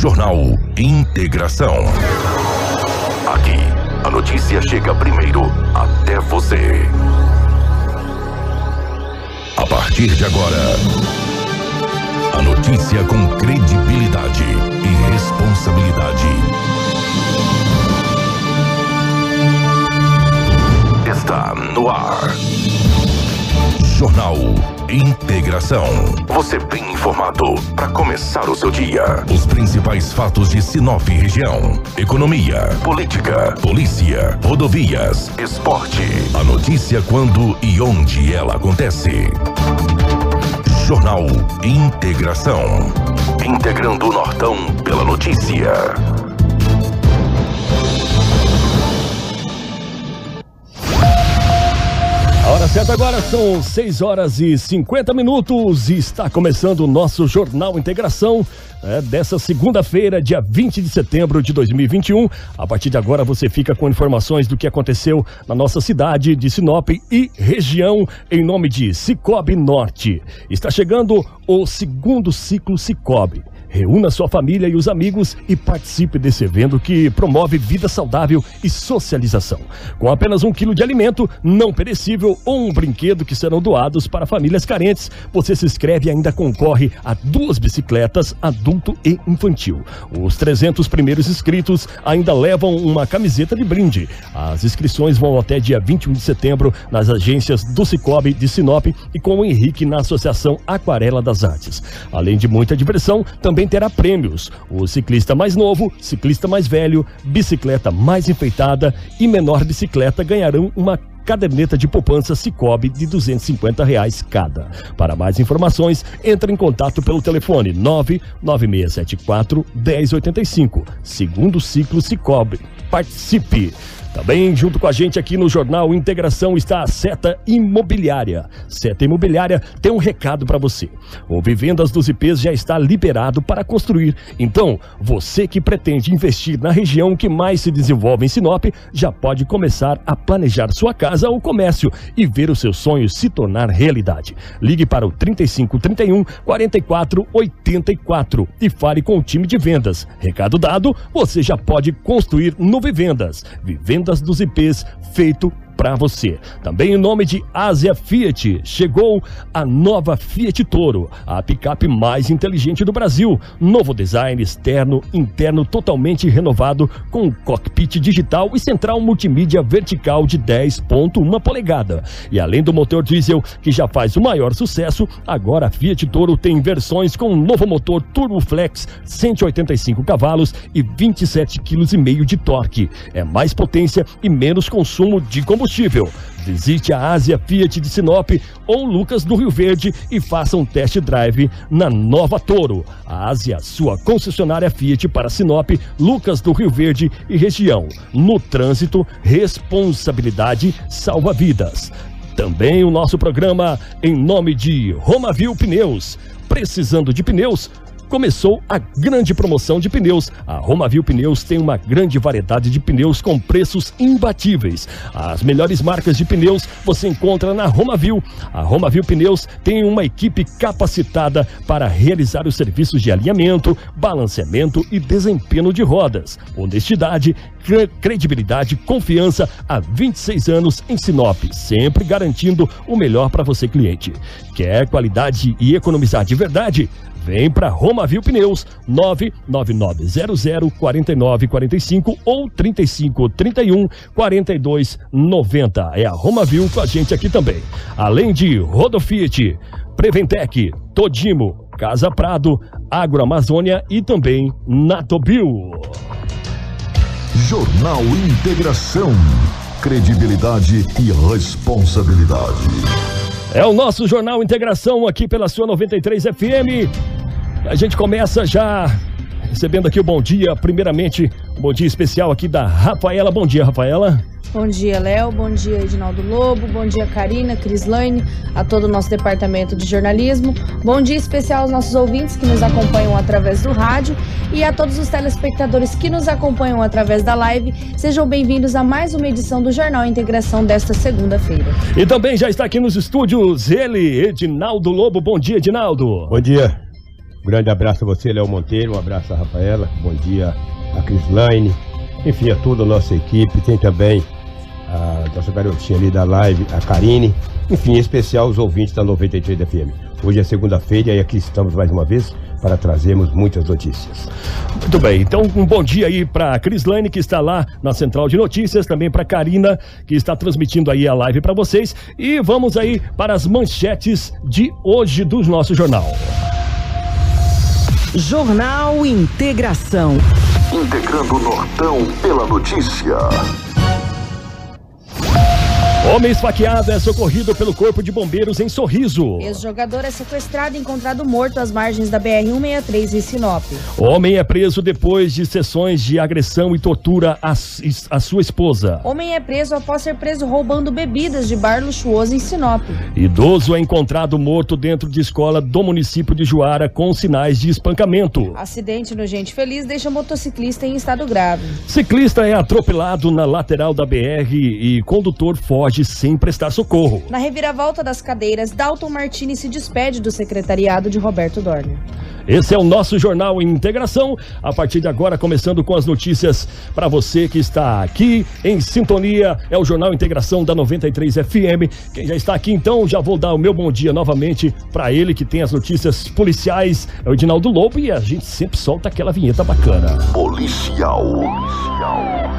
Jornal Integração. Aqui, a notícia chega primeiro até você. A partir de agora, a notícia com credibilidade e responsabilidade. Está no ar. Jornal Integração. Você bem informado para começar o seu dia. Os principais fatos de Sinop região: economia, política, polícia, rodovias, esporte. A notícia quando e onde ela acontece. Jornal Integração. Integrando o Nortão pela notícia. Certa agora são 6 horas e 50 minutos e está começando o nosso Jornal Integração é, dessa segunda-feira, dia 20 de setembro de 2021. A partir de agora você fica com informações do que aconteceu na nossa cidade de Sinop e região em nome de Cicobi Norte. Está chegando o segundo ciclo Cicobi. Reúna sua família e os amigos e participe desse evento que promove vida saudável e socialização. Com apenas um quilo de alimento não perecível ou um brinquedo que serão doados para famílias carentes, você se inscreve e ainda concorre a duas bicicletas adulto e infantil. Os 300 primeiros inscritos ainda levam uma camiseta de brinde. As inscrições vão até dia 21 de setembro nas agências do Cicobi de Sinop e com o Henrique na Associação Aquarela das Artes. Além de muita diversão, também terá prêmios. O ciclista mais novo, ciclista mais velho, bicicleta mais enfeitada e menor bicicleta ganharão uma caderneta de poupança Cicobi de 250 reais cada. Para mais informações, entre em contato pelo telefone 99674 1085. Segundo ciclo Cicobi. Participe! Também junto com a gente aqui no Jornal Integração está a Seta Imobiliária. Seta Imobiliária tem um recado para você. O Vivendas dos IPs já está liberado para construir. Então, você que pretende investir na região que mais se desenvolve em Sinop, já pode começar a planejar sua casa ou comércio e ver os seus sonhos se tornar realidade. Ligue para o 3531 44 84 e fale com o time de vendas. Recado dado, você já pode construir no Vivendas. Vivendas vendas dos IPs feito para você. Também em nome de Ásia Fiat, chegou a nova Fiat Toro, a picape mais inteligente do Brasil. Novo design externo, interno totalmente renovado, com cockpit digital e central multimídia vertical de 10.1 polegada. E além do motor diesel, que já faz o maior sucesso, agora a Fiat Toro tem versões com um novo motor Turbo Flex, 185 cavalos e 27,5 kg de torque. É mais potência e menos consumo de combustível combustível. Visite a Ásia Fiat de Sinop ou Lucas do Rio Verde e faça um test drive na Nova Toro. A Ásia, sua concessionária Fiat para Sinop, Lucas do Rio Verde e região. No trânsito, responsabilidade salva vidas. Também o nosso programa em nome de Romavil Pneus. Precisando de pneus? Começou a grande promoção de pneus. A Romavil Pneus tem uma grande variedade de pneus com preços imbatíveis. As melhores marcas de pneus você encontra na Romavil. A Romavil Pneus tem uma equipe capacitada para realizar os serviços de alinhamento, balanceamento e desempenho de rodas. Honestidade, credibilidade, confiança há 26 anos em Sinop, sempre garantindo o melhor para você cliente. Quer qualidade e economizar de verdade? Vem para Romavil Pneus, 999004945 ou 3531 4290. É a Romavil com a gente aqui também. Além de Rodofiat, Preventec, Todimo, Casa Prado, Agroamazônia e também Natobio. Jornal Integração. Credibilidade e responsabilidade. É o nosso Jornal Integração aqui pela sua 93 FM. A gente começa já recebendo aqui o bom dia. Primeiramente, um bom dia especial aqui da Rafaela. Bom dia, Rafaela. Bom dia, Léo. Bom dia, Edinaldo Lobo. Bom dia, Karina, Crislaine, a todo o nosso departamento de jornalismo. Bom dia especial aos nossos ouvintes que nos acompanham através do rádio e a todos os telespectadores que nos acompanham através da live. Sejam bem-vindos a mais uma edição do Jornal Integração desta segunda-feira. E também já está aqui nos estúdios ele, Edinaldo Lobo. Bom dia, Edinaldo. Bom dia. Um grande abraço a você, Léo Monteiro. Um abraço a Rafaela. Bom dia a Crislaine. Enfim, a toda a nossa equipe. Tem também a nossa garotinha ali da live, a Karine. Enfim, em especial os ouvintes da 93 FM. Hoje é segunda-feira e aqui estamos mais uma vez para trazermos muitas notícias. Muito bem, então um bom dia aí para Cris Lane, que está lá na Central de Notícias, também para Karina, que está transmitindo aí a live para vocês. E vamos aí para as manchetes de hoje do nosso jornal. Jornal Integração. Integrando o Nortão pela notícia. Homem esfaqueado é socorrido pelo Corpo de Bombeiros em Sorriso. Ex-jogador é sequestrado e encontrado morto às margens da BR-163 em Sinop. Homem é preso depois de sessões de agressão e tortura à, à sua esposa. Homem é preso após ser preso roubando bebidas de bar luxuoso em Sinop. Idoso é encontrado morto dentro de escola do município de Juara com sinais de espancamento. Acidente no Gente Feliz deixa motociclista em estado grave. Ciclista é atropelado na lateral da BR e condutor foge sem prestar socorro. Na reviravolta das cadeiras, Dalton Martini se despede do secretariado de Roberto Dorner. Esse é o nosso Jornal em Integração. A partir de agora, começando com as notícias para você que está aqui em sintonia. É o Jornal Integração da 93 FM. Quem já está aqui, então, já vou dar o meu bom dia novamente para ele que tem as notícias policiais. É o Edinaldo Lobo e a gente sempre solta aquela vinheta bacana. Policial. Policial.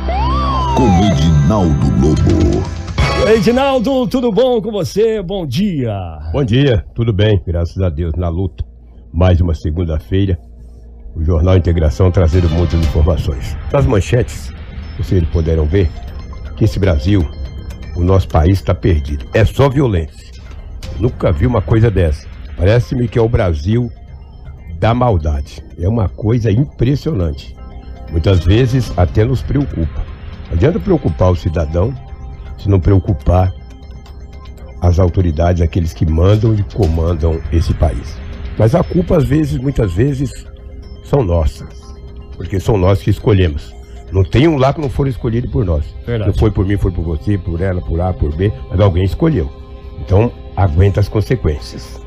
Com Edinaldo Lobo. Edinaldo, tudo bom com você? Bom dia. Bom dia, tudo bem, graças a Deus, na luta. Mais uma segunda-feira, o Jornal Integração trazendo muitas informações. Nas manchetes, vocês puderam ver que esse Brasil, o nosso país está perdido. É só violência. nunca vi uma coisa dessa. Parece-me que é o Brasil da maldade. É uma coisa impressionante. Muitas vezes até nos preocupa. Não adianta preocupar o cidadão se não preocupar as autoridades, aqueles que mandam e comandam esse país. Mas a culpa, às vezes, muitas vezes, são nossas. Porque são nós que escolhemos. Não tem um lá que não for escolhido por nós. Verdade. Não foi por mim, foi por você, por ela, por A, por B, mas alguém escolheu. Então, aguenta as consequências.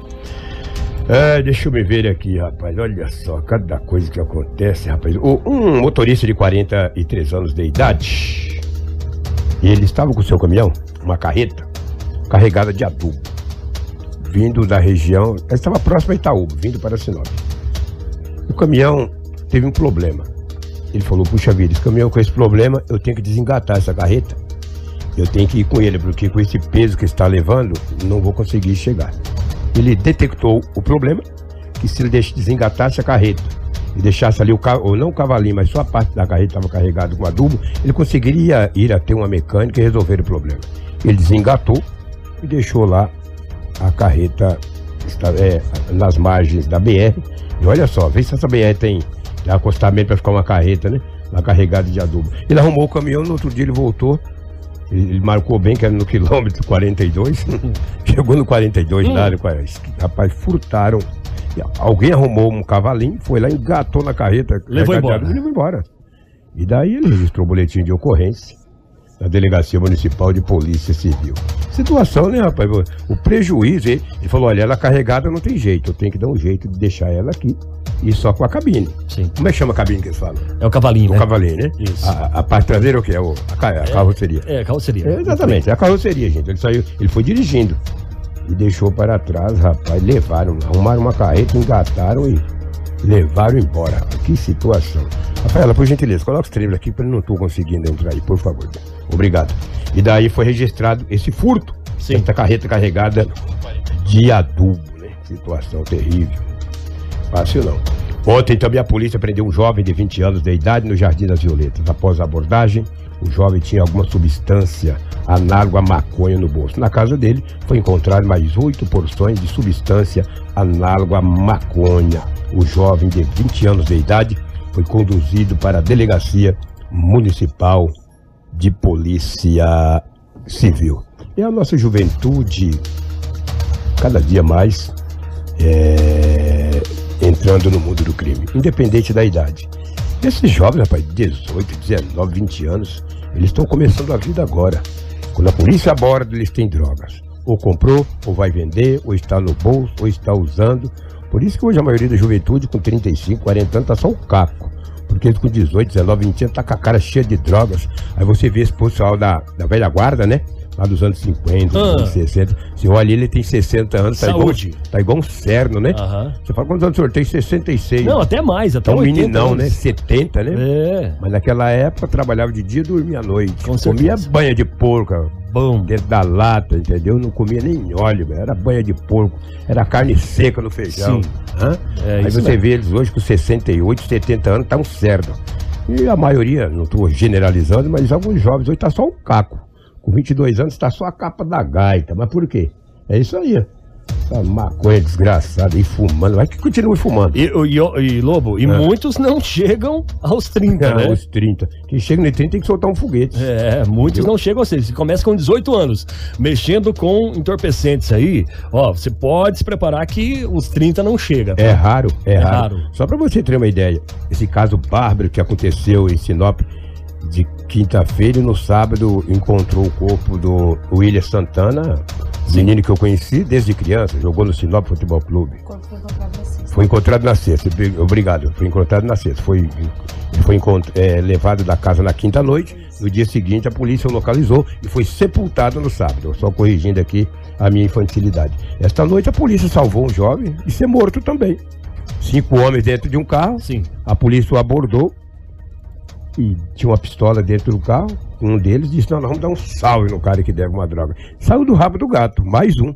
É, deixa eu me ver aqui, rapaz. Olha só, cada coisa que acontece, rapaz. Um motorista de 43 anos de idade e ele estava com o seu caminhão, uma carreta, carregada de adubo, vindo da região, ele estava próximo a Itaúba, vindo para Sinop. O caminhão teve um problema. Ele falou, puxa vida, esse caminhão com esse problema, eu tenho que desengatar essa carreta. Eu tenho que ir com ele, porque com esse peso que está levando, não vou conseguir chegar. Ele detectou o problema, que se ele desengatasse a carreta e deixasse ali o ou não o cavalinho, mas só a parte da carreta estava carregada com adubo, ele conseguiria ir até uma mecânica e resolver o problema. Ele desengatou e deixou lá a carreta é, nas margens da BR. E olha só, vê se essa BR tem acostamento para ficar uma carreta, né? Lá carregada de adubo. Ele arrumou o caminhão, no outro dia ele voltou. Ele marcou bem que era no quilômetro 42. Chegou no 42 hum. lá, rapaz, furtaram Alguém arrumou um cavalinho, foi lá, engatou na carreta, levou embora. e levou embora. E daí ele registrou o boletim de ocorrência na Delegacia Municipal de Polícia Civil. Situação, né, rapaz? O prejuízo, ele, ele falou: olha, ela carregada não tem jeito, eu tenho que dar um jeito de deixar ela aqui. E só com a cabine. Sim. Como é que chama a cabine que eles falam? É o cavalinho, o né? O cavalinho, né? Isso. A, a parte traseira é o que? É o, a, a é, carroceria. É, a carroceria. É, exatamente, é a carroceria, gente. Ele saiu, ele foi dirigindo e deixou para trás, rapaz. Levaram, arrumaram uma carreta, engataram e levaram embora. Que situação. Rafaela, por gentileza, coloca os trilhos aqui, porque eu não estou conseguindo entrar aí, por favor. Obrigado. E daí foi registrado esse furto. Sim. Essa carreta carregada de adubo, né? Situação terrível. Fácil não. Ontem também a polícia prendeu um jovem de 20 anos de idade no Jardim das Violetas. Após a abordagem, o jovem tinha alguma substância análoga à maconha no bolso. Na casa dele foi encontrado mais oito porções de substância análoga à maconha. O jovem de 20 anos de idade foi conduzido para a delegacia municipal de polícia civil. E a nossa juventude, cada dia mais, é, entrando no mundo do crime, independente da idade. Esses jovens, rapaz, 18, 19, 20 anos, eles estão começando a vida agora. Quando a polícia aborda, eles têm drogas. Ou comprou, ou vai vender, ou está no bolso, ou está usando. Por isso que hoje a maioria da juventude com 35, 40 anos tá só um caco. Porque com 18, 19, 20 anos tá com a cara cheia de drogas. Aí você vê esse pessoal da, da velha guarda, né? Lá dos anos 50, Ah. anos 60. Você olha ele, tem 60 anos, tá igual, tá igual um cerno, né? Aham. Você fala quantos anos o senhor tem? 66. Não, até mais, até Tá um 80 meninão, anos. né? 70, né? É. Mas naquela época trabalhava de dia e dormia à noite. Com comia certeza. banha de porco, Bom. dentro da lata, entendeu? Não comia nem óleo, era banha de porco, era carne seca no feijão. Sim. É, Aí você mesmo. vê eles hoje com 68, 70 anos, tá um cerdo. E a maioria, não estou generalizando, mas alguns jovens hoje tá só o caco. Com 22 anos tá só a capa da gaita. Mas por quê? É isso aí. Essa maconha desgraçada aí fumando. Vai que continue fumando. E, e- e, Lobo, e É. muitos não chegam aos 30, É, né? Os 30. Quem chega no 30 tem que soltar um foguete. É, muitos Viu? não chegam a ser. Você começa com 18 anos, mexendo com entorpecentes aí. Ó, você pode se preparar que os 30 não chega. tá? É raro, é, É raro. raro. Só pra você ter uma ideia, esse caso bárbaro que aconteceu em Sinop de quinta-feira e no sábado encontrou o corpo do William Santana, menino que eu conheci desde criança, jogou no Sinop Futebol Clube. Quando foi encontrado assim. Foi encontrado na sexta, Obri- obrigado, foi encontrado na sexta. Foi, foi é, levado da casa na quinta noite, no dia seguinte a polícia o localizou e foi sepultado no sábado. Só corrigindo aqui a minha infantilidade. Esta noite a polícia salvou um jovem de ser morto também. Cinco homens dentro de um carro, Sim. a polícia o abordou e tinha uma pistola dentro do carro. Um deles disse: Não, nós vamos dar um salve no cara que deve uma droga. Saiu do rabo do gato, mais um.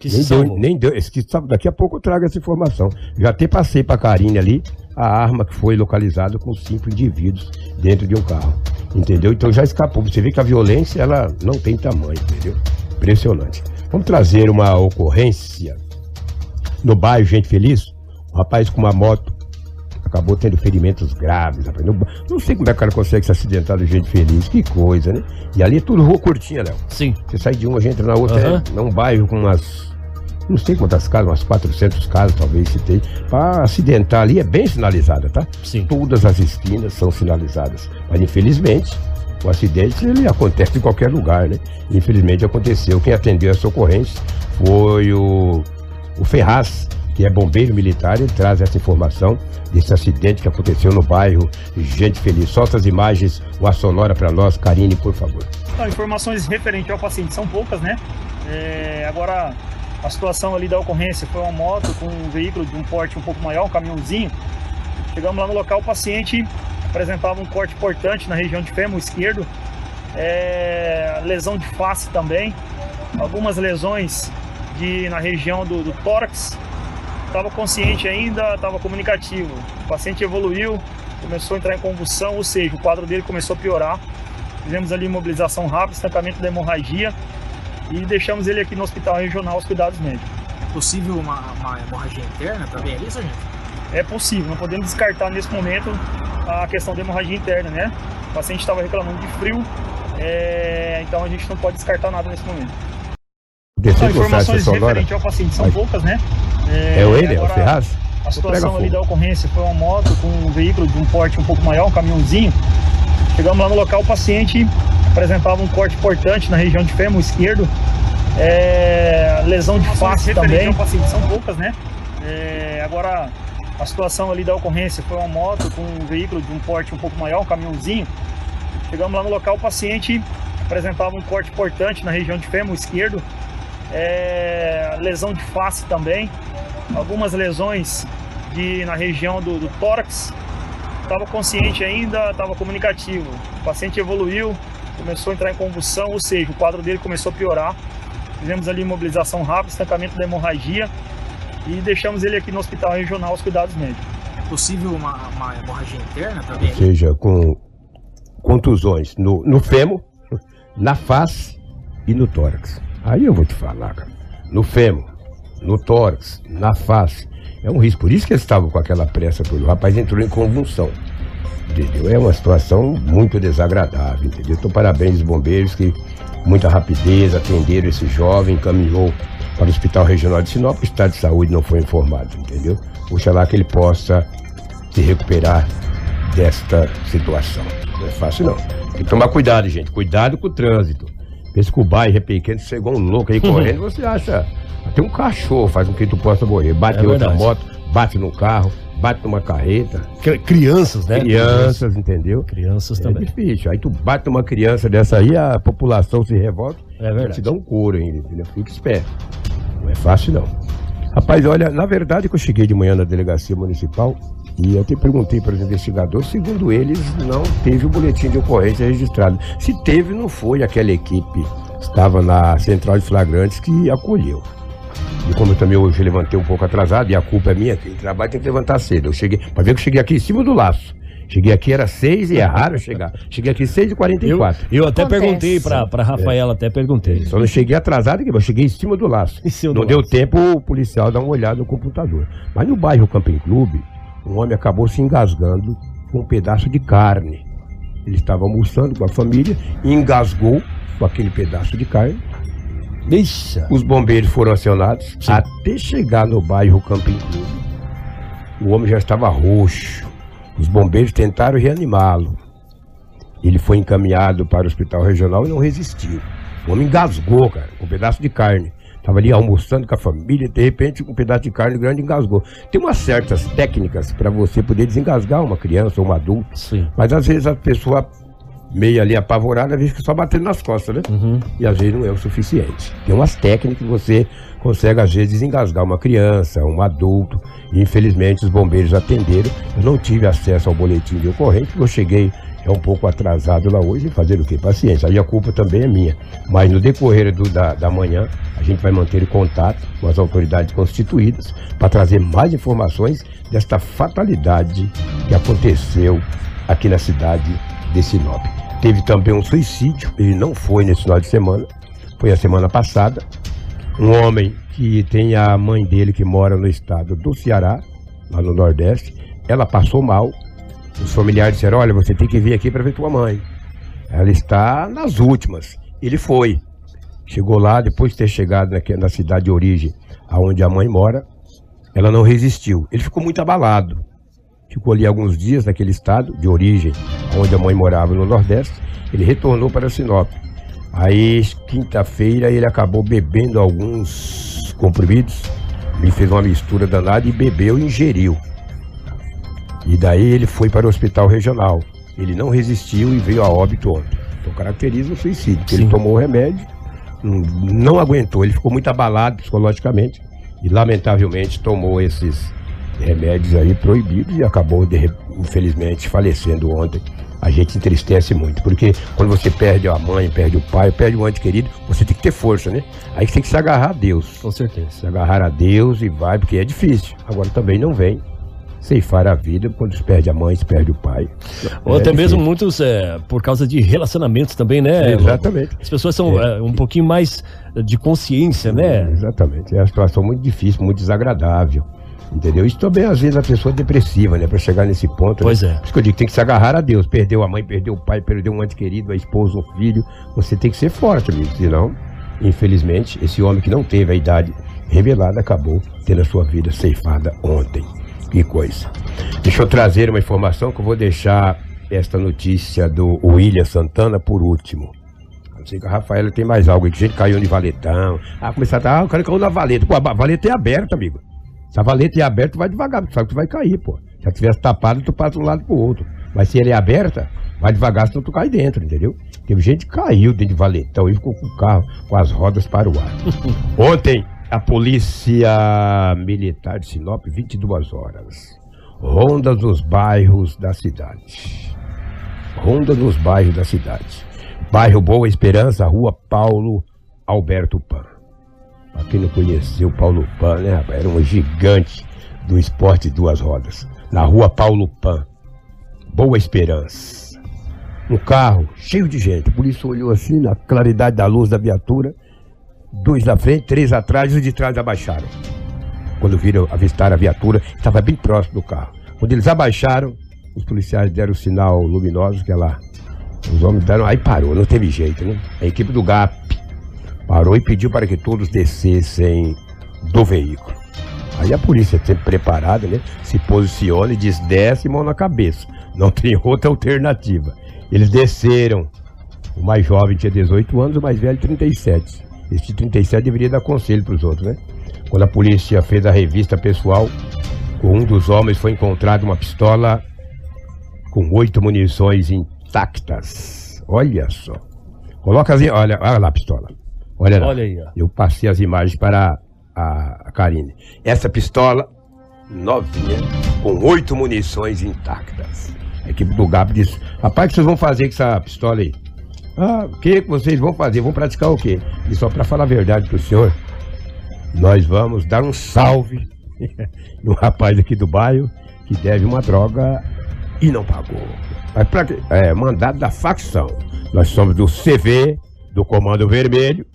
Que Nem se deu, nem deu. Esse que sabe, daqui a pouco eu trago essa informação. Já até passei pra Karine ali a arma que foi localizada com cinco indivíduos dentro de um carro. Entendeu? Então já escapou. Você vê que a violência ela não tem tamanho, entendeu? Impressionante. Vamos trazer uma ocorrência no bairro Gente Feliz. Um rapaz com uma moto acabou tendo ferimentos graves. rapaz. Não, não sei como é que o cara consegue se acidentar do Gente Feliz. Que coisa, né? E ali é tudo rua curtinha, Léo. Sim. Você sai de uma, já entra na outra, Aham. é, num bairro com umas. Não sei quantas casas, umas 400 casas talvez se tem. Para acidentar ali é bem sinalizada, tá? Sim. Todas as esquinas são sinalizadas. Mas infelizmente, o acidente ele acontece em qualquer lugar, né? Infelizmente aconteceu. Quem atendeu essa ocorrência foi o, o Ferraz, que é bombeiro militar, ele traz essa informação desse acidente que aconteceu no bairro Gente Feliz. Solta as imagens, o a sonora para nós, Karine, por favor. Então, informações referentes ao paciente são poucas, né? É, agora, a situação ali da ocorrência foi uma moto com um veículo de um porte um pouco maior, um caminhãozinho. Chegamos lá no local, o paciente apresentava um corte importante na região de fêmur esquerdo, é, lesão de face também, algumas lesões de, na região do, do tórax. Estava consciente ainda, estava comunicativo. O paciente evoluiu, começou a entrar em convulsão, ou seja, o quadro dele começou a piorar. Fizemos ali imobilização rápida, estancamento da hemorragia e deixamos ele aqui no hospital regional aos cuidados médicos. possível uma, uma hemorragia interna também ali, sargento? É possível, não podemos descartar nesse momento a questão da hemorragia interna, né? O paciente estava reclamando de frio, é, então a gente não pode descartar nada nesse momento. Essa informações referentes ao paciente são poucas, né? É o ele, é o Ferraz? A situação ali da ocorrência foi uma moto com um veículo de um porte um pouco maior, um caminhãozinho. Chegamos lá no local, o paciente apresentava um corte importante na região de fêmur esquerdo, é, lesão de face também. Ao paciente são poucas, né? É, agora, a situação ali da ocorrência foi uma moto com um veículo de um porte um pouco maior, um caminhãozinho. Chegamos lá no local, o paciente apresentava um corte importante na região de fêmur esquerdo, é, lesão de face também, algumas lesões de, na região do, do tórax. Estava consciente ainda, estava comunicativo. O paciente evoluiu, começou a entrar em convulsão, ou seja, o quadro dele começou a piorar. Fizemos ali imobilização rápida, estancamento da hemorragia e deixamos ele aqui no hospital regional aos cuidados médicos. É possível uma, uma hemorragia interna também Ou seja, com contusões no, no fêmur, na face e no tórax. Aí eu vou te falar, cara. No fêmur, no tórax, na face. É um risco. Por isso que eles estavam com aquela pressa toda. O rapaz entrou em convulsão. Entendeu? É uma situação muito desagradável, entendeu? Então, parabéns aos bombeiros que, muita rapidez, atenderam esse jovem, encaminhou para o Hospital Regional de Sinop. O estado de saúde não foi informado, entendeu? Oxalá que ele possa se recuperar desta situação. Não é fácil, não. Tem que tomar cuidado, gente. Cuidado com o trânsito. Pensa que o bairro é pequeno, chegou um louco aí correndo, você acha Até um cachorro faz com que tu possa morrer. Bate É em outra verdade. moto, bate no carro, bate numa carreta. Cri- Crianças, né? Crianças, entendeu? Crianças É também. difícil. Aí tu bate numa criança dessa aí, a população se revolta. É verdade. Te dá um couro ainda, entendeu? Fica esperto. Não é fácil, não. Rapaz, olha, na verdade que eu cheguei de manhã na delegacia municipal e eu até perguntei para os investigadores, segundo eles, não teve o boletim de ocorrência registrado. Se teve, não foi aquela equipe que estava na central de flagrantes que acolheu. E como eu também hoje levantei um pouco atrasado, e a culpa é minha, quem trabalha tem que levantar cedo. Eu cheguei, para ver que eu cheguei aqui em cima do laço. Cheguei aqui, era seis e é raro chegar. Cheguei aqui seis e quarenta e Eu, quatro. eu até Acontece. perguntei pra, pra Rafaela, até perguntei. Só não cheguei atrasado aqui, mas eu cheguei em cima do laço. Cima não do deu laço. tempo o policial dar uma olhada no computador. Mas no bairro Camping Clube, um homem acabou se engasgando com um pedaço de carne. Ele estava almoçando com a família engasgou com aquele pedaço de carne. Deixa. Os bombeiros foram acionados Sim. até chegar no bairro Camping Clube. O homem já estava roxo. Os bombeiros tentaram reanimá-lo. Ele foi encaminhado para o hospital regional e não resistiu. O homem engasgou, cara, com um pedaço de carne. Estava ali almoçando com a família, de repente, um pedaço de carne grande engasgou. Tem umas certas técnicas para você poder desengasgar uma criança ou um adulto. Sim. Mas às vezes a pessoa meio ali apavorada, às vezes fica só batendo nas costas, né? Uhum. E às vezes não é o suficiente. Tem umas técnicas que você consegue, às vezes, desengasgar uma criança, um adulto. E infelizmente os bombeiros atenderam. Eu não tive acesso ao boletim de ocorrência, porque eu cheguei é um pouco atrasado lá hoje, fazer o quê? Paciência. Aí a culpa também é minha. Mas no decorrer do- da, da manhã, a gente vai manter contato com as autoridades constituídas para trazer mais informações desta fatalidade que aconteceu aqui na cidade de Sinop. Teve também um suicídio, ele não foi nesse final de semana, foi a semana passada. Um homem que tem a mãe dele que mora no estado do Ceará, lá no Nordeste, ela passou mal. Os familiares disseram: Olha, você tem que vir aqui para ver tua mãe. Ela está nas últimas. Ele foi. Chegou lá, depois de ter chegado na cidade de origem, aonde a mãe mora, ela não resistiu. Ele ficou muito abalado. Ficou ali alguns dias naquele estado de origem, onde a mãe morava no Nordeste. Ele retornou para Sinop. Aí, quinta-feira, ele acabou bebendo alguns comprimidos. Ele fez uma mistura danada e bebeu e ingeriu. E daí ele foi para o hospital regional. Ele não resistiu e veio a óbito ontem. Então caracteriza o suicídio, porque ele tomou o remédio, não, aguentou, ele ficou muito abalado psicologicamente e lamentavelmente tomou esses remédios aí proibidos e acabou, de infelizmente, falecendo ontem. A gente entristece muito, porque quando você perde a mãe, perde o pai, perde um ente querido, você tem que ter força, né? Aí você tem que se agarrar a Deus Com certeza. se agarrar a Deus e vai, porque é difícil. Agora também não vem ceifar a vida quando se perde a mãe, se perde o pai. Ou É até mesmo difícil. muitos é, por causa de relacionamentos também, né? Exatamente. As pessoas são é, um pouquinho mais de consciência, né? Exatamente. É uma situação muito difícil, muito desagradável. Entendeu? Isso também, às vezes, a pessoa é depressiva, né? Pra chegar nesse ponto. Pois né? é. Por isso que eu digo, tem que se agarrar a Deus. Perdeu a mãe, perdeu o pai, perdeu um ente querido, a esposa, um filho. Você tem que ser forte, amigo. Senão, infelizmente, esse homem que não teve a idade revelada acabou tendo a sua vida ceifada ontem. Que coisa. Deixa eu trazer uma informação que eu vou deixar esta notícia do William Santana por último. Não sei que a Rafaela tem mais algo aí, que gente caiu de valetão. Ah, começar a ah, o cara caiu na valeta. Pô, a va- valeta é aberta, amigo. Se a valeta é aberta, tu vai devagar, tu sabe que tu vai cair, pô. Se ela tivesse tapada, tu passa de um lado pro outro. Mas se ela é aberta, vai devagar, senão tu cai dentro, entendeu? Teve gente que caiu dentro de valetão e ficou com o carro com as rodas para o ar. Ontem, a polícia militar de Sinop, 22 horas. Ronda nos bairros da cidade. Ronda nos bairros da cidade. Bairro Boa Esperança, Rua Paulo Alberto Pan. Pra quem não conheceu Paulo Pan, né, rapaz? Era um gigante do esporte de duas rodas. Na Rua Paulo Pan. Boa Esperança. Um carro cheio de gente. A polícia olhou assim, na claridade da luz da viatura. Dois na frente, três atrás e os de trás abaixaram. Quando viram avistar a viatura, estava bem próximo do carro. Quando eles abaixaram, os policiais deram o sinal luminoso que é lá. Os homens deram, aí parou, não teve jeito, né? A equipe do GAP parou e pediu para que todos descessem do veículo. Aí a polícia, sempre preparada, né? Se posiciona e diz: desce mão na cabeça. Não tem outra alternativa. Eles desceram. O mais jovem tinha 18 anos, o mais velho 37. Esse 37 deveria dar conselho para os outros, né? Quando a polícia fez a revista pessoal, com um dos homens foi encontrado uma pistola com oito munições intactas. Olha só. Coloca as. Olha, olha lá a pistola. Olha lá. Olha aí, ó. Eu passei as imagens para a, a Karine. Essa pistola, novinha, com oito munições intactas. A equipe do GAP disse: Rapaz, o que vocês vão fazer com essa pistola aí? Ah, o que vocês vão fazer? Vão praticar o quê? E só para falar a verdade pro senhor, nós vamos dar um salve num rapaz aqui do bairro que deve uma droga e não pagou. Mas pra, é mandado da facção. Nós somos do CV, do Comando Vermelho,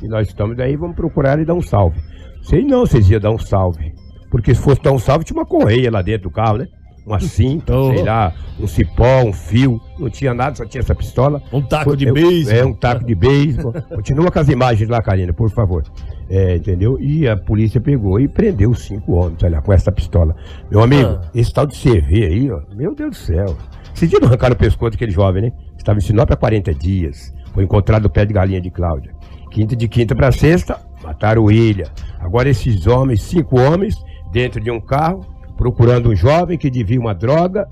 e nós estamos aí, vamos procurar e dar um salve. Sei não, vocês iam dar um salve. Porque se fosse dar um salve, tinha uma correia lá dentro do carro, né? Uma cinta, Oh. sei lá, um cipó, um fio, não tinha nada, só tinha essa pistola. Um taco de Eu- beisebol. É, um taco de beisebol. Continua com as imagens lá, Karina, por favor. É, entendeu? E a polícia pegou e prendeu os cinco homens, olha, com essa pistola. Meu amigo, Ah. esse tal de CV aí, ó, meu Deus do céu. Esse dia não arrancaram o pescoço daquele jovem, né? Estava em Sinop há 40 dias. Foi encontrado o pé de galinha de Cláudia. Quinta de quinta para sexta, mataram o Ilha. Agora esses homens, cinco homens, dentro de um carro, procurando um jovem que devia uma droga,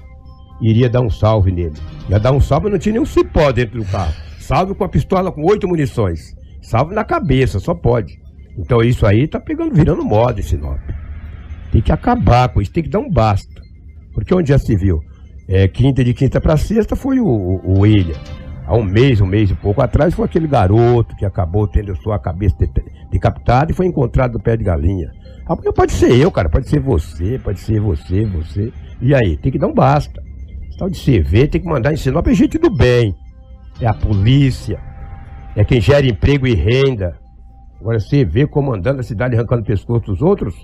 iria dar um salve nele. Ia dar um salve, não tinha nenhum cipó dentro do carro. Salve com a pistola com oito munições. Salve na cabeça, só pode. Então isso aí tá pegando, virando moda esse Sinop. Tem que acabar com isso, tem que dar um basta. Porque onde já se viu? É, quinta de quinta para sexta foi o, o, o William. Há um mês, um mês e pouco atrás, foi aquele garoto que acabou tendo sua cabeça de- decapitada e foi encontrado no pé de galinha. Amanhã pode ser eu, cara, pode ser você, pode ser você, você. E aí, tem que dar um basta. Esse tal de CV tem que mandar em Sinop é gente do bem. É a polícia, é quem gera emprego e renda. Agora vê comandando a cidade arrancando o pescoço dos outros.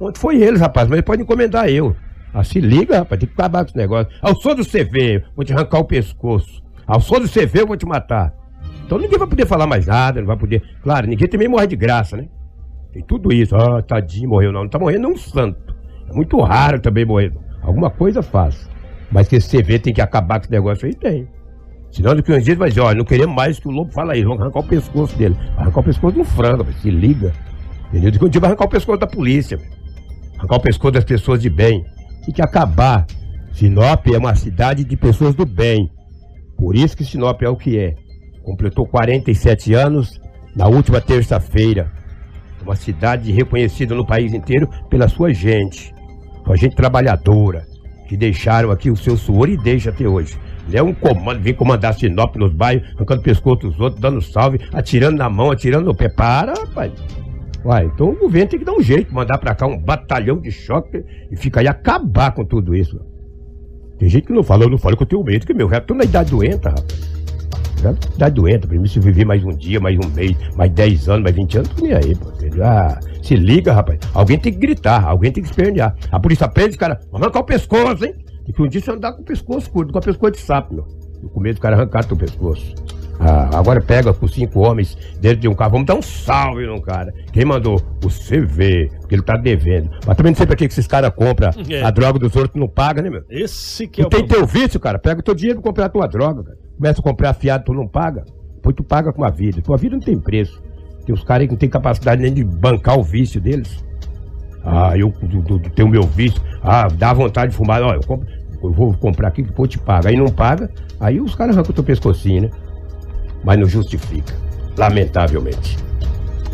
Onde foi eles, rapaz? Mas pode encomendar eu. Ah, se liga, rapaz, tem que acabar com esse negócio. Ao som do CV, vou te arrancar o pescoço. Ao som do CV, eu vou te matar. Então ninguém vai poder falar mais nada, não vai poder. Claro, ninguém também morre de graça, né? Tem tudo isso. Ah, tadinho, morreu não. Não tá morrendo um santo. É muito raro também morrer. Alguma coisa faz. Mas que esse CV tem que acabar com esse negócio aí, tem. Senão, daqui uns dias vai dizer, olha, não queremos mais que o lobo fala isso, vamos arrancar o pescoço dele. Arrancar o pescoço do frango, mas se liga. Entendeu? Daqui um dia vai arrancar o pescoço da polícia. Arrancar o pescoço das pessoas de bem. Tem que acabar. Sinop é uma cidade de pessoas do bem. Por isso que Sinop é o que é. Completou 47 anos na última terça-feira. Uma cidade reconhecida no país inteiro pela sua gente. Sua gente trabalhadora. Que deixaram aqui o seu suor e deixa até hoje. Não é um comando, vem comandar Sinop nos bairros, arrancando pescoço dos outros, dando salve, atirando na mão, atirando no pé. Para, rapaz. Uai, então o governo tem que dar um jeito, mandar pra cá um batalhão de choque e ficar aí acabar com tudo isso. Tem gente que não fala, eu não falo que eu tenho medo, que meu reto tô na idade doenta, rapaz. Na idade doenta, pra mim se viver mais um dia, mais um mês, mais 10 anos, mais 20 anos, tô nem aí, pô. Ah, se liga, rapaz. Alguém tem que gritar, alguém tem que espernear. A polícia prende vamos arrancar o pescoço, hein? E que um dia você andar com o pescoço curto, com a pescoço de sapo, meu. Eu com medo do cara arrancar teu pescoço. Ah, agora pega com cinco homens dentro de um carro. Vamos dar um salve no cara. Quem mandou? O CV, porque ele tá devendo. Mas também não sei pra que que esses caras compram É. a droga dos outros e não pagam, né, meu? Esse que é Tu o tem problema. teu vício, cara. Pega o teu dinheiro pra comprar a tua droga, cara. Começa a comprar fiado, tu não paga. Depois tu paga com a vida. Tua vida não tem preço. Tem os caras aí que não tem capacidade nem de bancar o vício deles. Ah, eu do- do- do- tenho meu vício. Ah, dá vontade de fumar. Ó, eu, compro- eu vou comprar aqui, depois te pago. Aí não paga, aí os caras arrancam o teu pescocinho, né? Mas não justifica. Lamentavelmente.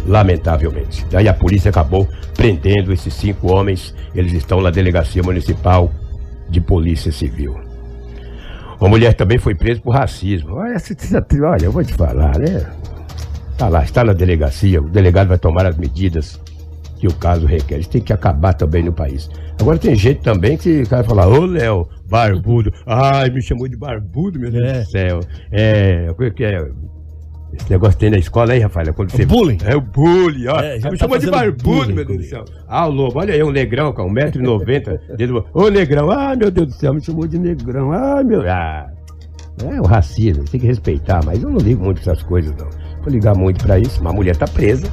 Lamentavelmente. Daí a polícia acabou prendendo esses cinco homens. Eles estão na delegacia municipal de polícia civil. Uma mulher também foi presa por racismo. Olha, olha, eu vou te falar, né? Tá lá, está na delegacia, o delegado vai tomar as medidas que o caso requer. Isso tem que acabar também no país. Agora tem gente também que o cara fala, ô Léo, barbudo. Ai, me chamou de barbudo, meu Deus É. do céu. É, o que é? Esse negócio tem na escola aí, Rafael? Quando você... bullying. É o bullying, ó. É, já me tá chamou de barbudo, bullying meu Deus do céu. Ah, o Lobo, olha aí, um negrão, cara, 1,90m. dentro do- Ô, negrão, ah, meu Deus do céu, me chamou de negrão. Ah, meu. Ah, é o racismo, tem que respeitar, mas eu não ligo muito pra essas coisas, não. Vou ligar muito pra isso. Uma mulher tá presa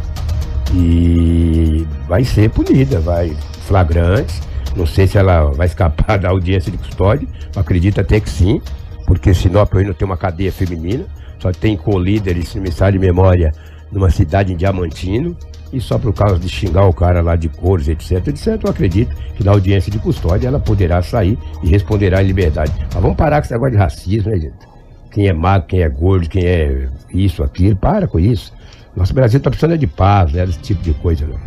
e vai ser punida, vai flagrante. Não sei se ela vai escapar da audiência de custódia, acredito até que sim, porque Sinop hoje não tem uma cadeia feminina, só tem co-líderes, se me sai de memória, numa cidade em Diamantino, e só por causa de xingar o cara lá de cores, etc, etc, eu acredito que na audiência de custódia ela poderá sair e responderá em liberdade. Mas vamos parar com esse negócio de racismo, né, gente? Quem é magro, quem é gordo, quem é isso, aquilo, para com isso. Nosso Brasil está precisando de paz, né? Esse tipo de coisa, não.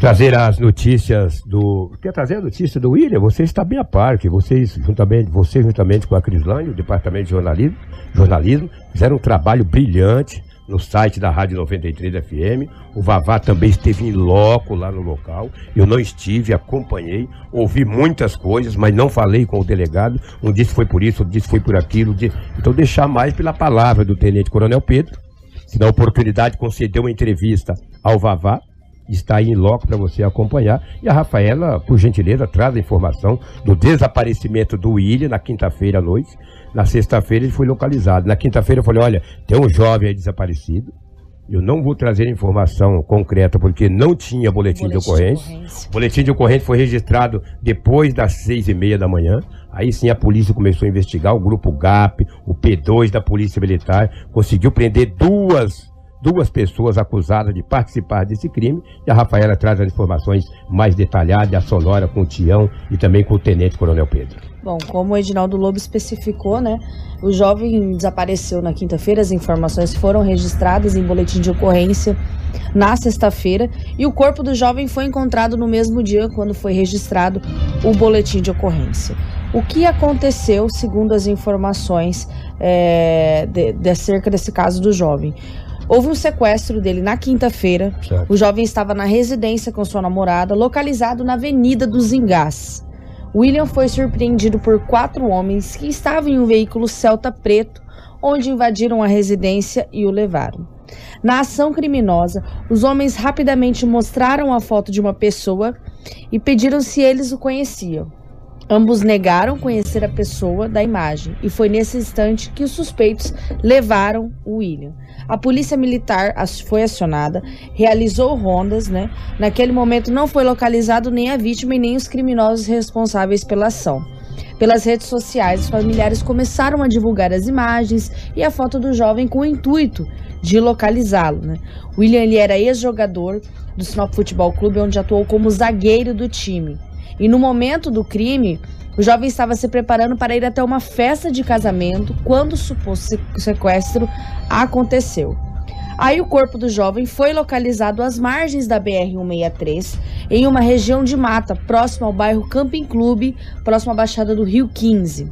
Trazer as notícias do. Quer trazer a notícia do William? Você está bem a par, que vocês, juntamente, você juntamente com a Crislane, o Departamento de Jornalismo, jornalismo, fizeram um trabalho brilhante no site da Rádio 93 FM. O Vavá também esteve em loco lá no local. Eu não estive, acompanhei, ouvi muitas coisas, mas não falei com o delegado. Um disse foi por isso, outro disse foi por aquilo. Então deixar mais pela palavra do Tenente Coronel Pedro, se dá oportunidade de conceder uma entrevista ao Vavá, está aí em loco para você acompanhar. E a Rafaela, por gentileza, traz a informação do desaparecimento do William na quinta-feira à noite. Na sexta-feira ele foi localizado. Na quinta-feira eu falei: olha, tem um jovem aí desaparecido. Eu não vou trazer informação concreta porque não tinha boletim, boletim de, ocorrência. de ocorrência. O boletim de ocorrência foi registrado depois das seis e meia da manhã. Aí sim a polícia começou a investigar, o grupo GAP, o P2 da Polícia Militar, conseguiu prender duas duas pessoas acusadas de participar desse crime e a Rafaela traz as informações mais detalhadas, a sonora com o Tião e também com o Tenente Coronel Pedro. Bom, como o Edinaldo Lobo especificou, né? O jovem desapareceu na quinta-feira, as informações foram registradas em boletim de ocorrência na sexta-feira e o corpo do jovem foi encontrado no mesmo dia quando foi registrado o boletim de ocorrência. O que aconteceu, segundo as informações é, de, de acerca desse caso do jovem? Houve um sequestro dele na quinta-feira. O jovem estava na residência com sua namorada, localizado na Avenida dos Engás. William foi surpreendido por quatro homens que estavam em um veículo Celta preto, onde invadiram a residência e o levaram. Na ação criminosa, os homens rapidamente mostraram a foto de uma pessoa e pediram se eles o conheciam. Ambos negaram conhecer a pessoa da imagem e foi nesse instante que os suspeitos levaram o William. A polícia militar foi acionada, realizou rondas, né? Naquele momento não foi localizado nem a vítima e nem os criminosos responsáveis pela ação. Pelas redes sociais, os familiares começaram a divulgar as imagens e a foto do jovem com o intuito de localizá-lo. Né? William ele era ex-jogador do Sinop Futebol Clube, onde atuou como zagueiro do time. E no momento do crime, o jovem estava se preparando para ir até uma festa de casamento quando o suposto sequestro aconteceu. Aí o corpo do jovem foi localizado às margens da BR-163, em uma região de mata, próximo ao bairro Camping Clube, próximo à Baixada do Rio 15.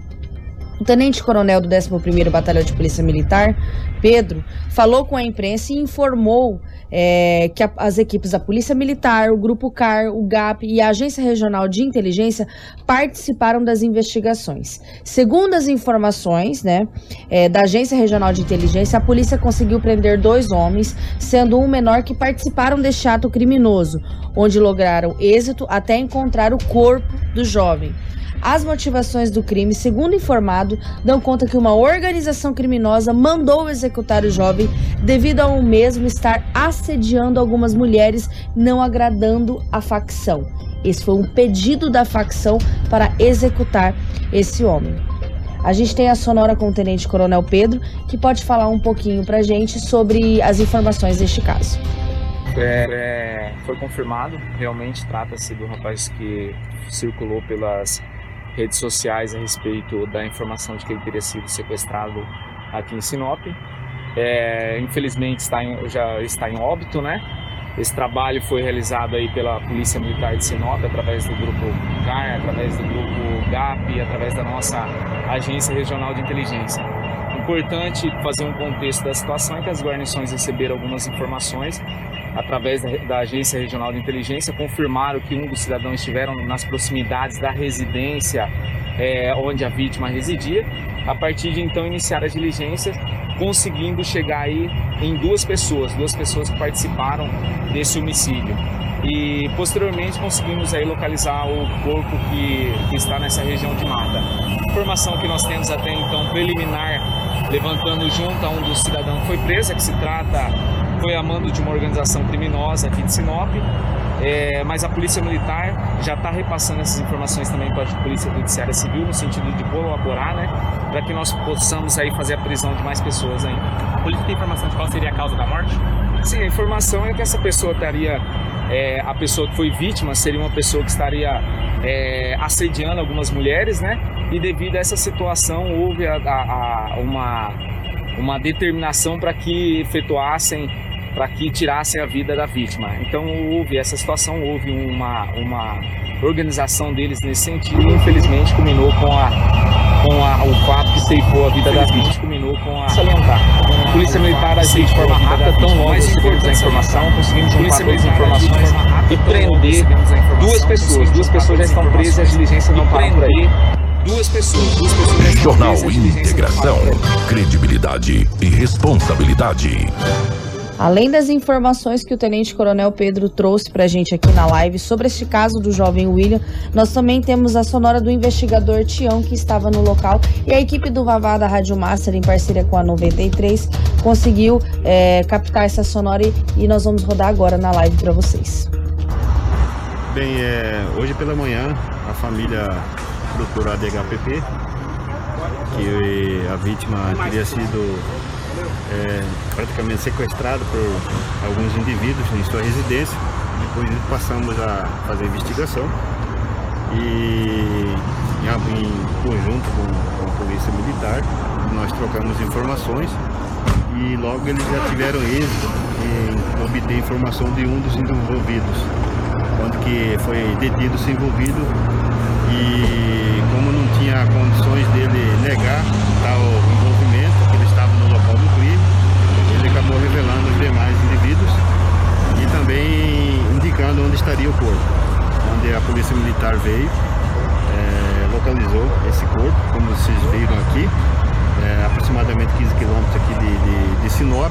O tenente-coronel do 11º Batalhão de Polícia Militar, Pedro, falou com a imprensa e informou é, que a, as equipes da Polícia Militar, o Grupo CAR, o GAP e a Agência Regional de Inteligência participaram das investigações. Segundo as informações né, é, da Agência Regional de Inteligência, a polícia conseguiu prender dois homens, sendo um menor que participaram deste ato criminoso, onde lograram êxito até encontrar o corpo do jovem. As motivações do crime, segundo informado, dão conta que uma organização criminosa mandou executar o jovem devido ao mesmo estar assediando algumas mulheres, não agradando a facção. Esse foi um pedido da facção para executar esse homem. A gente tem a sonora com o Tenente Coronel Pedro, que pode falar um pouquinho pra gente sobre as informações deste caso. É, é, foi confirmado, realmente trata-se do rapaz que circulou pelas redes sociais a respeito da informação de que ele teria sido sequestrado aqui em Sinop. É, infelizmente está em, já está em óbito, né? Esse trabalho foi realizado aí pela Polícia Militar de Sinop através do grupo CAR, através do grupo GAP, através da nossa Agência Regional de Inteligência. Importante fazer um contexto da situação é que as guarnições receberam algumas informações através da, da, Agência Regional de Inteligência, confirmaram que um dos cidadãos estiveram nas proximidades da residência é, onde a vítima residia. A partir de então, iniciar as diligências, conseguindo chegar aí em duas pessoas, duas pessoas que participaram desse homicídio. E posteriormente conseguimos aí localizar o corpo que, que está nessa região de mata. Informação que nós temos até então preliminar, levantando junto a um dos cidadãos que foi preso, é que se trata foi a mando de uma organização criminosa aqui de Sinop é, mas a Polícia Militar já está repassando essas informações também para a Polícia Judiciária Civil, no sentido de colaborar, né, para que nós possamos aí fazer a prisão de mais pessoas ainda. A polícia tem informação de qual seria a causa da morte? Sim, a informação é que essa pessoa estaria, é, a pessoa que foi vítima seria uma pessoa que estaria é, assediando algumas mulheres, né, e devido a essa situação houve a, a, a uma, uma determinação para que efetuassem para que tirassem a vida da vítima. Então houve essa situação, houve uma, uma organização deles nesse sentido e infelizmente culminou com, a, com a, o fato que ceifou a vida da vítima. Culminou com a salientar. A Polícia Militar agiu de forma rápida, tão longe recebemos a informação, conseguimos juntar todas as informações e prender duas pessoas. Duas pessoas já estão presas e as diligências não param por aí. Duas pessoas, duas pessoas Jornal Integração. Credibilidade e responsabilidade. Além das informações que o Tenente Coronel Pedro trouxe pra gente aqui na live sobre este caso do jovem William, nós também temos a sonora do investigador Tião que estava no local e a equipe do Vavá da Rádio Master, em parceria com a 93, conseguiu é, captar essa sonora e, e nós vamos rodar agora na live pra vocês. Bem, é, hoje pela manhã a família procurou a DHPP, que a vítima teria sido é, praticamente sequestrada por alguns indivíduos em sua residência. Depois passamos a fazer a investigação e em, em conjunto com, com a polícia militar nós trocamos informações e logo eles já tiveram êxito em obter informação de um dos envolvidos, onde que foi detido se envolvido e como não tinha condições dele negar tal envolvimento, que ele estava no local do crime, revelando os demais indivíduos e também indicando onde estaria o corpo, onde a polícia militar veio, eh, localizou esse corpo, como vocês viram aqui, eh, aproximadamente 15 quilômetros aqui de, de, de Sinop,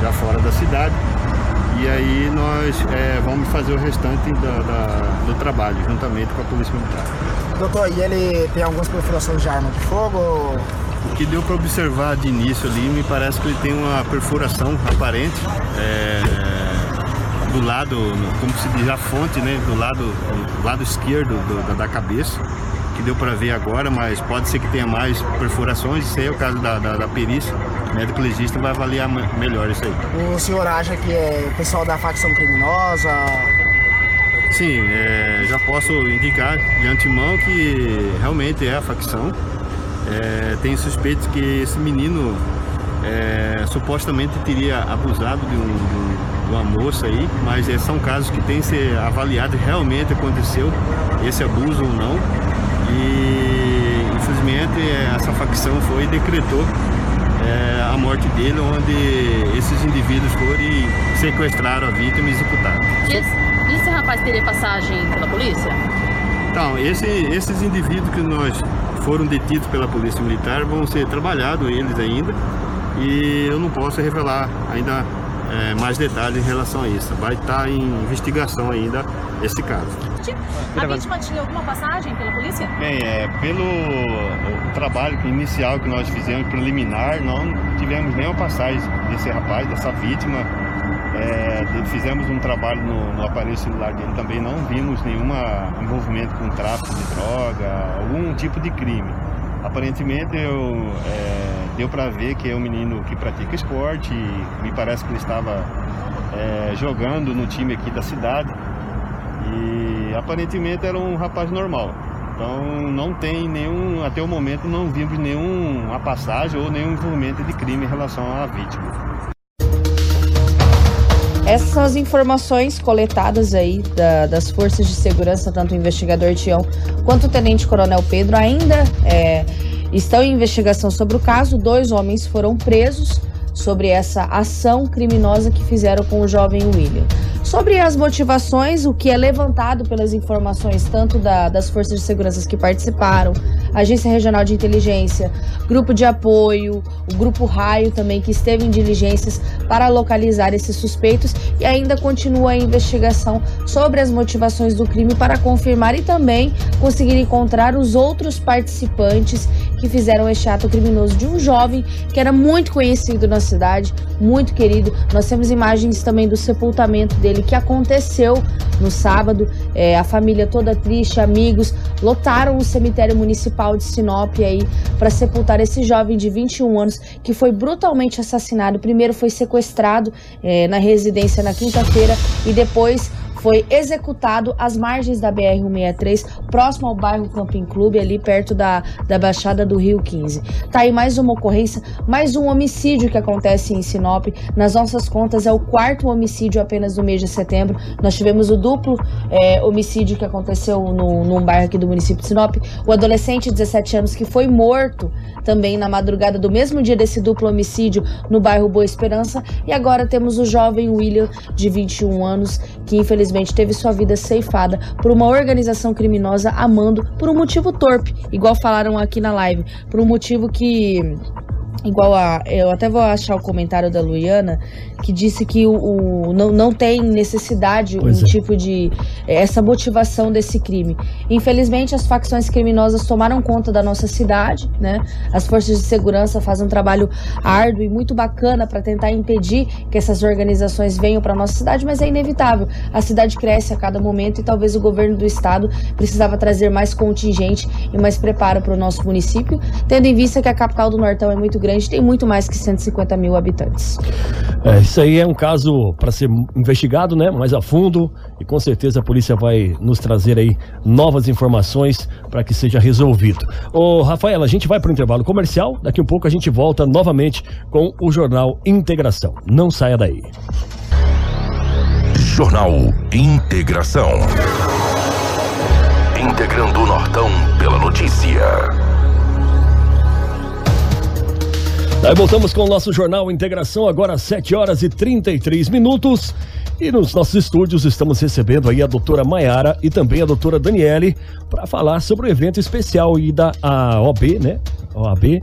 já fora da cidade. E aí nós eh, vamos fazer o restante da- da- do trabalho, juntamente com a Polícia Militar. Doutor, e ele tem algumas perfurações de arma de fogo? O que deu para observar de início ali, me parece que ele tem uma perfuração aparente é, do lado, como se diz, a fonte, né, do lado, do lado esquerdo do- da, cabeça, que deu para ver agora, mas pode ser que tenha mais perfurações. Isso aí é o caso da, da, da perícia. O médico legista vai avaliar me- melhor isso aí. O senhor acha que é pessoal da facção criminosa? Sim, é, já posso indicar de antemão que realmente é a facção. É, tem suspeitos que esse menino é, supostamente teria abusado de, um- de um- uma moça aí, mas é, são casos que têm que ser avaliados realmente aconteceu esse abuso ou não. E infelizmente é, essa facção foi e decretou é, a morte dele, onde esses indivíduos foram e sequestraram a vítima e executaram. E esse, esse rapaz teria passagem pela polícia? Então, esse- esses indivíduos que nós foram detidos pela Polícia Militar vão ser trabalhados eles ainda e eu não posso revelar ainda é, mais detalhes em relação a isso. Vai estar em investigação ainda esse caso. A vítima tinha alguma passagem pela polícia? Bem, é, pelo trabalho inicial que nós fizemos preliminar, não tivemos nenhuma passagem desse rapaz, dessa vítima. É, fizemos um trabalho no, no aparelho celular dele também, não vimos nenhum envolvimento com tráfico de droga, algum tipo de crime. Aparentemente eu, é, deu para ver que é um menino que pratica esporte, e me parece que ele estava é, jogando no time aqui da cidade e aparentemente era um rapaz normal. Então não tem nenhum, até o momento não vimos nenhuma passagem ou nenhum envolvimento de crime em relação à vítima. Essas informações coletadas aí da- das forças de segurança, tanto o investigador Tião quanto o tenente coronel Pedro ainda é, estão em investigação sobre o caso. Dois homens foram presos sobre essa ação criminosa que fizeram com o jovem William. Sobre as motivações, o que é levantado pelas informações tanto da- das forças de segurança que participaram, Agência Regional de Inteligência, Grupo de Apoio, o Grupo Raio também, que esteve em diligências para localizar esses suspeitos e ainda continua a investigação sobre as motivações do crime para confirmar e também conseguir encontrar os outros participantes que fizeram este ato criminoso de um jovem que era muito conhecido na cidade, muito querido. Nós temos imagens também do sepultamento dele que aconteceu no sábado. É, a família toda triste, amigos, lotaram o cemitério municipal de Sinop aí para sepultar esse jovem de 21 anos que foi brutalmente assassinado. Primeiro foi sequestrado é, na residência na quinta-feira e depois foi executado às margens da BR-163, próximo ao bairro Camping Clube, ali perto da, da Baixada do Rio 15. Tá aí mais uma ocorrência, mais um homicídio que acontece em Sinop. Nas nossas contas, é o quarto homicídio apenas no mês de setembro. Nós tivemos o duplo é, homicídio que aconteceu no, num bairro aqui do município de Sinop. O adolescente de 17 anos que foi morto também na madrugada do mesmo dia desse duplo homicídio no bairro Boa Esperança. E agora temos o jovem William, de 21 anos, que infelizmente teve sua vida ceifada por uma organização criminosa amando por um motivo torpe, igual falaram aqui na live, por um motivo que Igual a. Eu até vou achar o comentário da Luiana, que disse que o, o não, não tem necessidade Pois um é. tipo de. essa motivação desse crime. Infelizmente, as facções criminosas tomaram conta da nossa cidade, né? As forças de segurança fazem um trabalho árduo e muito bacana para tentar impedir que essas organizações venham para nossa cidade, mas é inevitável. A cidade cresce a cada momento e talvez o governo do estado precisava trazer mais contingente e mais preparo para o nosso município, tendo em vista que a capital do Nortão é muito grande, tem muito mais que 150 mil habitantes. É, isso aí é um caso para ser investigado, né? Mais a fundo e com certeza a polícia vai nos trazer aí novas informações para que seja resolvido. Ô, Rafaela, a gente vai para o intervalo comercial. Daqui um pouco a gente volta novamente com o jornal Integração. Não saia daí. Jornal Integração. Integrando o Nortão pela notícia. Daí voltamos com o nosso jornal Integração, agora às 7 horas e 33 minutos. E nos nossos estúdios estamos recebendo aí a doutora Maiara e também a doutora Daniele para falar sobre o evento especial aí da a OAB, né? OAB eh,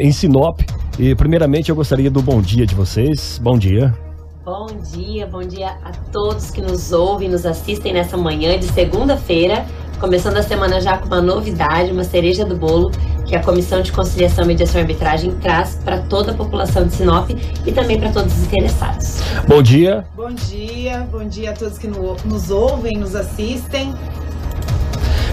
em Sinop. E primeiramente eu gostaria do bom dia de vocês. Bom dia. Bom dia, bom dia a todos que nos ouvem, nos assistem nessa manhã de segunda-feira, começando a semana já com uma novidade, uma cereja do bolo, que a Comissão de Conciliação, Mediação e Arbitragem traz para toda a população de Sinop e também para todos os interessados. Bom dia. Bom dia, bom dia a todos que no- nos ouvem, nos assistem.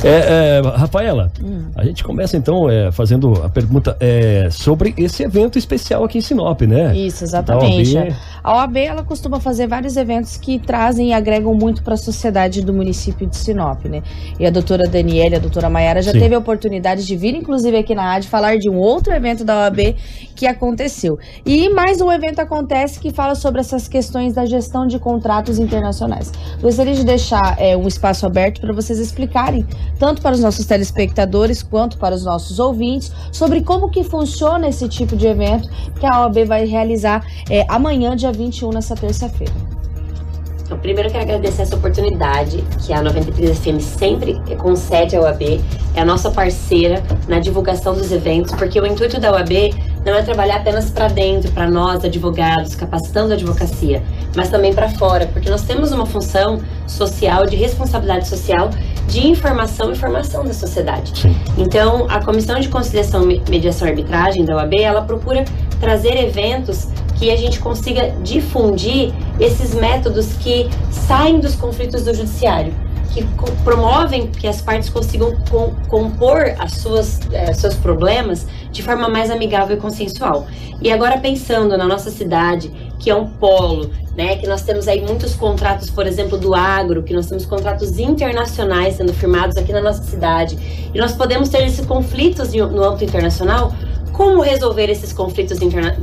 É, é, Rafaela, a gente começa então é, fazendo a pergunta é, sobre esse evento especial aqui em Sinop, né? Isso, exatamente. Da OAB. A OAB ela costuma fazer vários eventos que trazem e agregam muito para a sociedade do município de Sinop, né? E a doutora Daniela, a doutora Maiara já Sim. teve a oportunidade de vir, inclusive, aqui na rádio, falar de um outro evento da OAB que aconteceu. E mais um evento acontece que fala sobre essas questões da gestão de contratos internacionais. Gostaria de deixar é, um espaço aberto para vocês explicarem, tanto para os nossos telespectadores quanto para os nossos ouvintes, sobre como que funciona esse tipo de evento que a OAB vai realizar é, amanhã, dia 21, nessa terça-feira. Então, primeiro eu quero agradecer essa oportunidade que a 93 FM sempre concede à UAB, é a nossa parceira na divulgação dos eventos, porque o intuito da UAB não é trabalhar apenas para dentro, para nós advogados, capacitando a advocacia, mas também para fora, porque nós temos uma função social, de responsabilidade social, de informação e formação da sociedade. Então, a Comissão de Conciliação, Me- Mediação e Arbitragem da UAB, ela procura trazer eventos que a gente consiga difundir esses métodos que saem dos conflitos do judiciário, que promovem que as partes consigam com- compor as suas eh, seus problemas de forma mais amigável e consensual. E agora pensando na nossa cidade, que é um polo, né, que nós temos aí muitos contratos, por exemplo, do agro, que nós temos contratos internacionais sendo firmados aqui na nossa cidade, e nós podemos ter esses conflitos no âmbito internacional. Como resolver esses conflitos interna-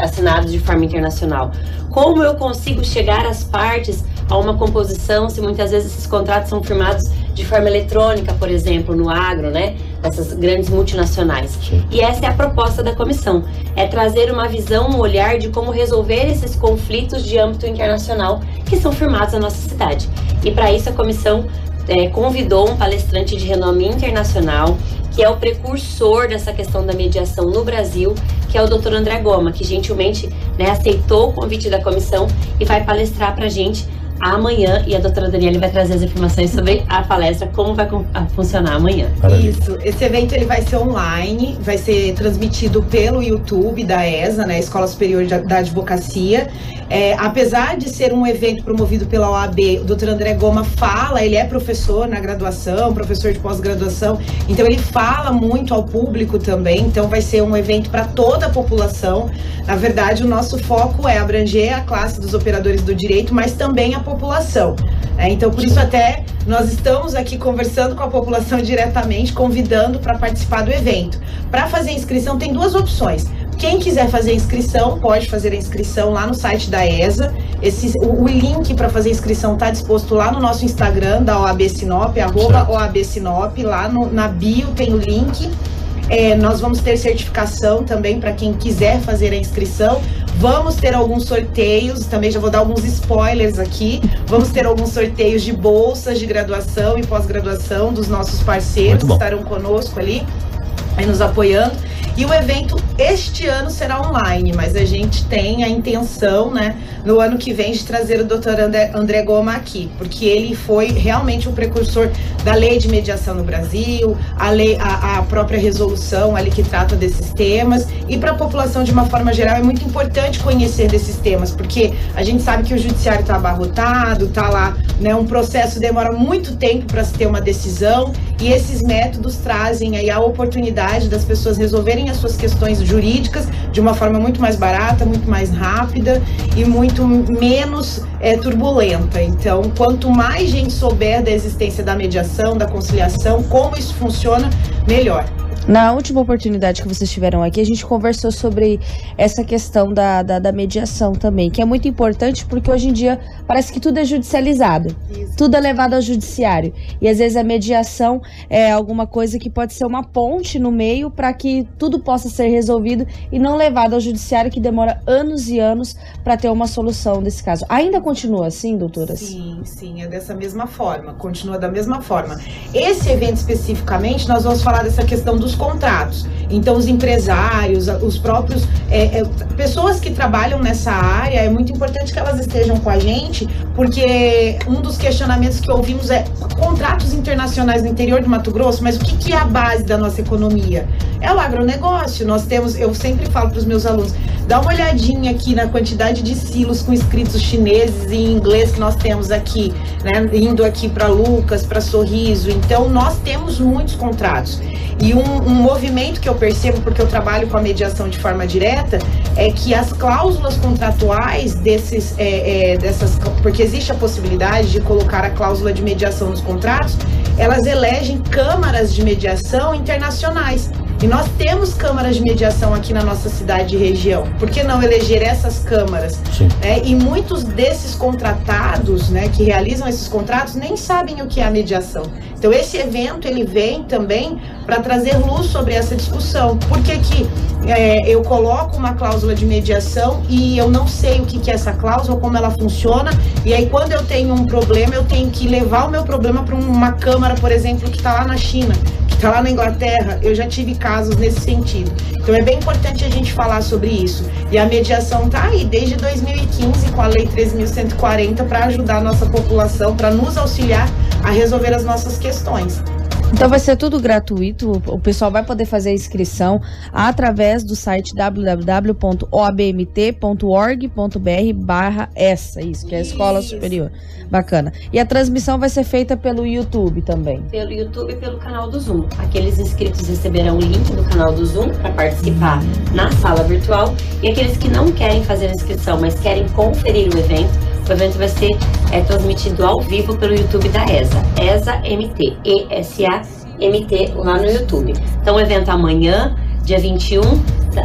assinados de forma internacional? Como eu consigo chegar às partes a uma composição se muitas vezes esses contratos são firmados de forma eletrônica, por exemplo, no agro, né? Essas grandes multinacionais. E essa é a proposta da comissão, é trazer uma visão, um olhar de como resolver esses conflitos de âmbito internacional que são firmados na nossa cidade. E para isso a comissão eh, convidou um palestrante de renome internacional, que é o precursor dessa questão da mediação no Brasil, que é o Dr. André Goma, que gentilmente né, aceitou o convite da comissão e vai palestrar para a gente amanhã e a doutora Daniela vai trazer as informações sobre a palestra, como vai funcionar amanhã. Isso, esse evento ele vai ser online, vai ser transmitido pelo YouTube da ESA, né, Escola Superior da Advocacia. É, apesar de ser um evento promovido pela OAB, o doutor André Goma fala, ele é professor na graduação, professor de pós-graduação, então ele fala muito ao público também, então vai ser um evento para toda a população. Na verdade, o nosso foco é abranger a classe dos operadores do direito, mas também a população. É, então, por isso até nós estamos aqui conversando com a população diretamente, convidando para participar do evento. Para fazer inscrição tem duas opções. Quem quiser fazer inscrição, pode fazer a inscrição lá no site da ESA. Esse, o, o link para fazer inscrição está disposto lá no nosso Instagram da OAB Sinop, arroba OAB Sinop. Lá no, na bio tem o link. É, nós vamos ter certificação também para quem quiser fazer a inscrição. Vamos ter alguns sorteios, também já vou dar alguns spoilers aqui. Vamos ter alguns sorteios de bolsas de graduação e pós-graduação dos nossos parceiros que estarão conosco ali, aí nos apoiando. E o evento este ano será online, mas a gente tem a intenção, né, no ano que vem, de trazer o Dr. André, Goma aqui, porque ele foi realmente o precursor da lei de mediação no Brasil, a, lei, a, a própria resolução ali que trata desses temas. E para a população, de uma forma geral, é muito importante conhecer desses temas, porque a gente sabe que o judiciário está abarrotado, está lá, né, um processo demora muito tempo para se ter uma decisão, e esses métodos trazem aí a oportunidade das pessoas resolverem as suas questões jurídicas de uma forma muito mais barata, muito mais rápida e muito menos é, turbulenta. Então, quanto mais gente souber da existência da mediação, da conciliação, como isso funciona, melhor. Na última oportunidade que vocês tiveram aqui, a gente conversou sobre essa questão da, da, da, mediação também, que é muito importante porque hoje em dia parece que tudo é judicializado, Isso. tudo é levado ao judiciário. E às vezes a mediação é alguma coisa que pode ser uma ponte no meio para que tudo possa ser resolvido e não levado ao judiciário, que demora anos e anos para ter uma solução desse caso. Ainda continua assim, doutoras? Sim, sim, é dessa mesma forma, continua da mesma forma. Esse evento especificamente, nós vamos falar dessa questão dos contratos. Então, os empresários, os próprios é, é, pessoas que trabalham nessa área, é muito importante que elas estejam com a gente, porque um dos questionamentos que ouvimos é contratos internacionais no interior do Mato Grosso, mas o que, que é a base da nossa economia? É o agronegócio. Nós temos, eu sempre falo para os meus alunos, dá uma olhadinha aqui na quantidade de silos com escritos chineses e inglês que nós temos aqui, né? Indo aqui para Lucas, para Sorriso. Então, nós temos muitos contratos. E um, um, movimento que eu percebo, porque eu trabalho com a mediação de forma direta, é que as cláusulas contratuais desses, é, é, dessas, porque existe a possibilidade de colocar a cláusula de mediação nos contratos, elas elegem câmaras de mediação internacionais. E nós temos câmaras de mediação aqui na nossa cidade e região. Por que não eleger essas câmaras? É, e muitos desses contratados, né, que realizam esses contratos, nem sabem o que é a mediação. Então esse evento ele vem também para trazer luz sobre essa discussão. Por que, que é, eu coloco uma cláusula de mediação e eu não sei o que, que é essa cláusula, como ela funciona, e aí quando eu tenho um problema, eu tenho que levar o meu problema para uma câmara, por exemplo, que está lá na China está lá na Inglaterra, eu já tive casos nesse sentido. Então é bem importante a gente falar sobre isso. E a mediação está aí desde 2015 com a Lei 13.140 para ajudar a nossa população, para nos auxiliar a resolver as nossas questões. Então vai ser tudo gratuito, o pessoal vai poder fazer a inscrição através do site www.obmt.org.br barra essa, isso, que é a Escola isso. Superior. Bacana. E a transmissão vai ser feita pelo YouTube também? Pelo YouTube e pelo canal do Zoom. Aqueles inscritos receberão o link do canal do Zoom para participar na sala virtual e aqueles que não querem fazer a inscrição, mas querem conferir o evento, o evento vai ser é, transmitido ao vivo pelo YouTube da ESA. ESA MT. ESA MT lá no YouTube. Então, o evento amanhã, dia 21,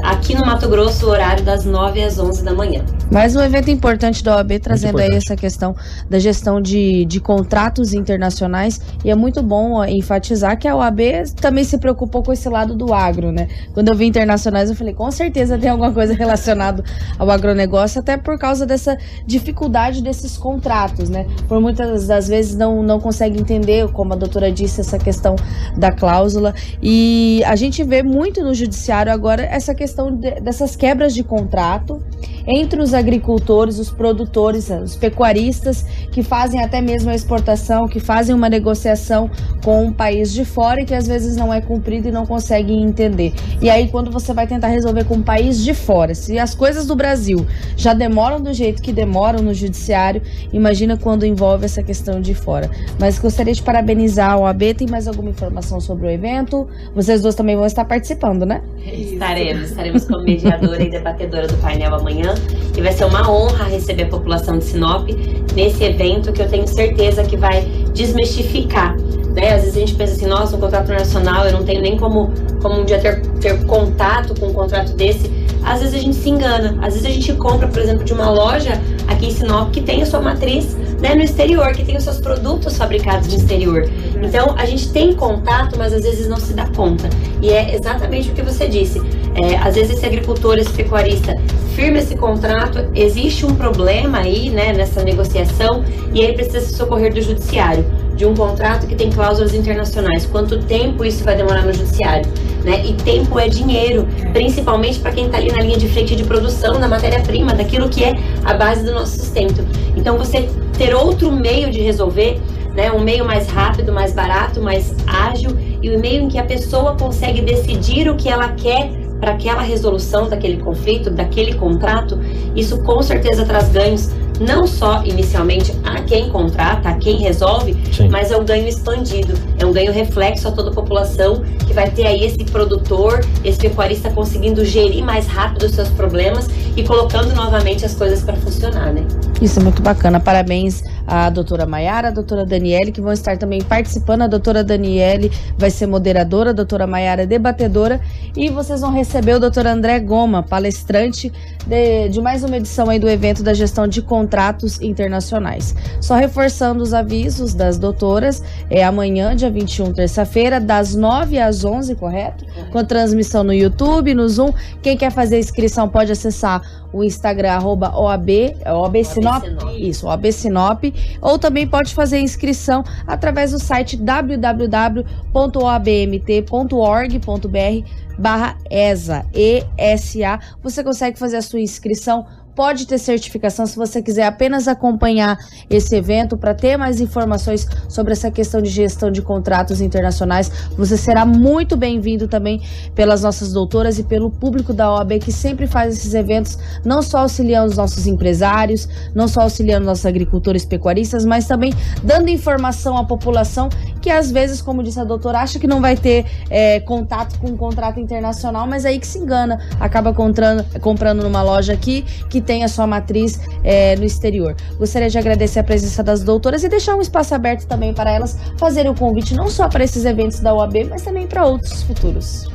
aqui no Mato Grosso, horário das 9 às 11 da manhã. Mais um evento importante da OAB trazendo aí essa questão da gestão de, de contratos internacionais e é muito bom enfatizar que a OAB também se preocupou com esse lado do agro, né? Quando eu vi internacionais eu falei, com certeza tem alguma coisa relacionada ao agronegócio, até por causa dessa dificuldade desses contratos, né? Por muitas das vezes não, não consegue entender, como a doutora disse, essa questão da cláusula e a gente vê muito no judiciário agora essa questão de, dessas quebras de contrato entre os agricultores, os produtores, os pecuaristas que fazem até mesmo a exportação, que fazem uma negociação com um país de fora e que às vezes não é cumprido e não conseguem entender. E aí quando você vai tentar resolver com um país de fora, se as coisas do Brasil já demoram do jeito que demoram no judiciário, imagina quando envolve essa questão de fora. Mas gostaria de parabenizar a OAB. Tem mais alguma informação sobre o evento? Vocês dois também vão estar participando, né? Estaremos, estaremos como mediadora e debatedora do painel amanhã. E vai ser uma honra receber a população de Sinop nesse evento que eu tenho certeza que vai desmistificar. Né? Às vezes a gente pensa assim, nossa, um contrato nacional, eu não tenho nem como, como um dia ter, ter contato com um contrato desse. Às vezes a gente se engana. Às vezes a gente compra, por exemplo, de uma loja aqui em Sinop que tem a sua matriz né, no exterior, que tem os seus produtos fabricados no exterior. Então a gente tem contato, mas às vezes não se dá conta. E é exatamente o que você disse. É, às vezes esse agricultor, esse pecuarista firma esse contrato, existe um problema aí, né, nessa negociação, e ele precisa se socorrer do judiciário de um contrato que tem cláusulas internacionais. Quanto tempo isso vai demorar no judiciário? Né? E tempo é dinheiro, principalmente para quem está ali na linha de frente de produção, na matéria-prima, daquilo que é a base do nosso sustento. Então, você ter outro meio de resolver, né? um meio mais rápido, mais barato, mais ágil, e o meio em que a pessoa consegue decidir o que ela quer para aquela resolução daquele conflito, daquele contrato, isso com certeza traz ganhos não só inicialmente a quem contrata, a quem resolve, Sim. mas é um ganho expandido, é um ganho reflexo a toda a população que vai ter aí esse produtor, esse pecuarista conseguindo gerir mais rápido os seus problemas e colocando novamente as coisas para funcionar, né? Isso é muito bacana. Parabéns à doutora Maiara, à doutora Daniele, que vão estar também participando. A doutora Daniele vai ser moderadora, a doutora Maiara é debatedora. E vocês vão receber o doutor André Goma, palestrante de, de mais uma edição aí do evento da gestão de contratos internacionais. Só reforçando os avisos das doutoras, é amanhã, dia 21, terça-feira, das 9 às 11, correto? Com transmissão no YouTube, no Zoom. Quem quer fazer inscrição pode acessar o Instagram arroba OAB, OAB Sinop, Sinop, isso, OAB Sinop, ou também pode fazer inscrição através do site www.oabmt.org.br barra ESA, E-S-A. Você consegue fazer a sua inscrição pode ter certificação se você quiser apenas acompanhar esse evento para ter mais informações sobre essa questão de gestão de contratos internacionais. Você será muito bem-vindo também pelas nossas doutoras e pelo público da OAB que sempre faz esses eventos, não só auxiliando os nossos empresários, não só auxiliando nossos agricultores pecuaristas, mas também dando informação à população que às vezes, como disse a doutora, acha que não vai ter é, contato com um contrato internacional, mas aí que se engana, acaba comprando, comprando numa loja aqui que tem a sua matriz é, no exterior. Gostaria de agradecer a presença das doutoras e deixar um espaço aberto também para elas fazerem o convite não só para esses eventos da UAB, mas também para outros futuros.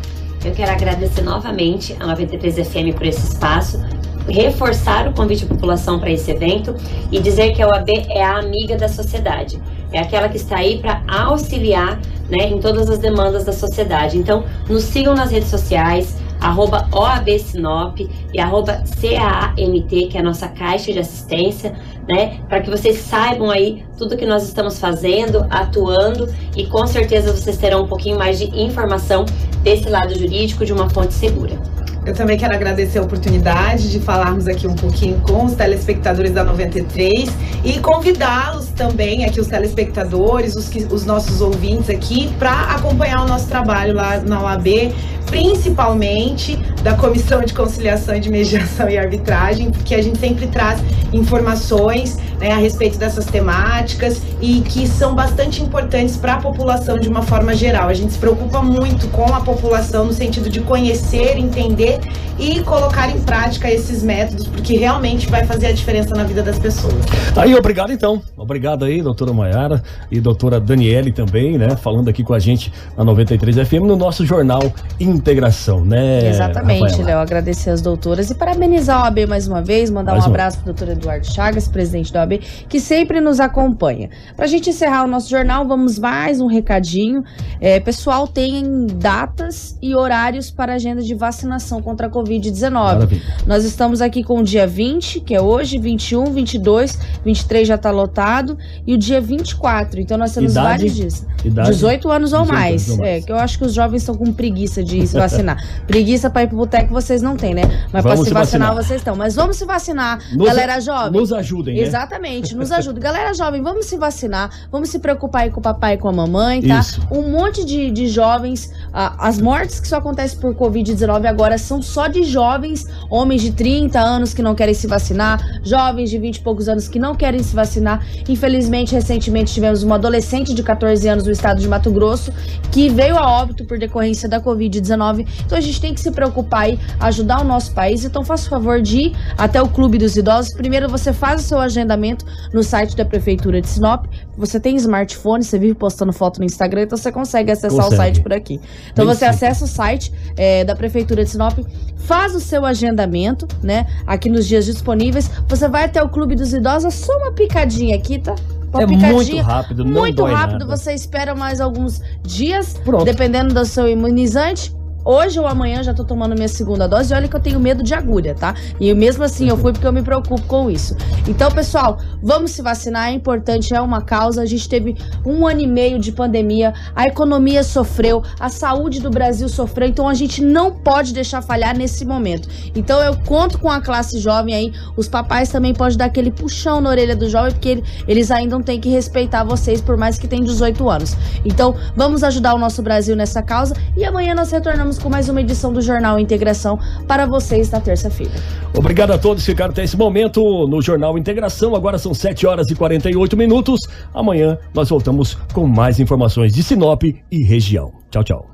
Eu quero agradecer novamente a 93 FM por esse espaço, reforçar o convite à população para esse evento e dizer que a OAB é a amiga da sociedade. É aquela que está aí para auxiliar né, em todas as demandas da sociedade. Então, nos sigam nas redes sociais, arroba OAB Sinop e arroba CAAMT, que é a nossa caixa de assistência, né? Para que vocês saibam aí tudo que nós estamos fazendo, atuando e com certeza vocês terão um pouquinho mais de informação desse lado jurídico de uma fonte segura. Eu também quero agradecer a oportunidade de falarmos aqui um pouquinho com os telespectadores da 93 e convidá-los também, aqui os telespectadores, os, os nossos ouvintes aqui, para acompanhar o nosso trabalho lá na OAB, principalmente da Comissão de Conciliação e de Mediação e Arbitragem, porque a gente sempre traz informações né, a respeito dessas temáticas e que são bastante importantes para a população de uma forma geral. A gente se preocupa muito com a população no sentido de conhecer, entender e colocar em prática esses métodos, porque realmente vai fazer a diferença na vida das pessoas. Aí, obrigado então. Obrigado aí, doutora Maiara e doutora Daniele também, né? Falando aqui com a gente na 93 FM no nosso jornal Integração, né? Exatamente, Léo. Agradecer as doutoras e parabenizar a OAB mais uma vez, mandar mais um abraço para o doutor Eduardo Chagas, presidente da OAB, que sempre nos acompanha. Para a gente encerrar o nosso jornal, vamos mais um recadinho. É, pessoal, tem datas e horários para a agenda de vacinação contra a Covid-19. Maravilha. Nós estamos aqui com o dia 20, que é hoje, 21, 22, 23 já está lotado, e o dia 24. Então nós temos Idade? vários dias. Idade? 18 anos ou 18 mais. anos ou mais. É, que eu acho que os jovens estão com preguiça de se vacinar. preguiça para ir pro boteco vocês não têm, né? Mas Vamos se se vacinar, vacinar. vocês estão. Mas vamos se vacinar, Nos- galera jovem. nos ajudem, né? Exatamente, nos ajuda. Galera jovem, vamos se vacinar, vamos se preocupar aí com o papai e com a mamãe, tá? Isso. Um monte de, de jovens, ah, as mortes que só acontecem por Covid-19 agora são só de jovens, homens de 30 anos que não querem se vacinar, jovens de 20 e poucos anos que não querem se vacinar. Infelizmente, recentemente tivemos uma adolescente de 14 anos do estado de Mato Grosso que veio a óbito por decorrência da Covid-19. Então a gente tem que se preocupar aí, ajudar o nosso país. Então faça o favor de ir até o Clube dos Idosos. Primeiro você faz o seu agendamento no site da Prefeitura de Sinop. Você tem smartphone, você vive postando foto no Instagram, então você consegue acessar Consegue. o site por aqui. Então Bem você simples. acessa o site é, da Prefeitura de Sinop, faz o seu agendamento, né? Aqui nos dias disponíveis. Você vai até o Clube dos Idosos, só uma picadinha aqui, tá? Uma É muito rápido, não Muito rápido, nada. você espera mais alguns dias, Pronto. dependendo do seu imunizante. Hoje ou amanhã já tô tomando minha segunda dose. E olha que eu tenho medo de agulha, tá? E mesmo assim eu fui porque eu me preocupo com isso. Então, pessoal, vamos se vacinar. É importante, é uma causa. A gente teve um ano e meio de pandemia. A economia sofreu, a saúde do Brasil sofreu. Então a gente não pode deixar falhar nesse momento. Então eu conto com a classe jovem aí. Os papais também podem dar aquele puxão na orelha do jovem, porque ele- eles ainda têm que respeitar vocês, por mais que tenham 18 anos. Então, vamos ajudar o nosso Brasil nessa causa. E amanhã nós retornamos com mais uma edição do Jornal Integração para vocês na terça-feira. Obrigado a todos que ficaram até esse momento no Jornal Integração. Agora são 7 horas e 48 minutos. Amanhã nós voltamos com mais informações de Sinop e região. Tchau, tchau.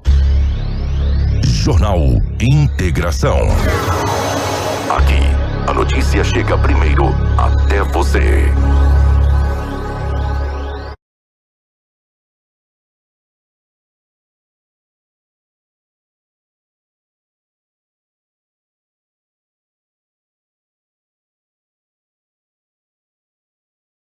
Jornal Integração. Aqui, a notícia chega primeiro até você.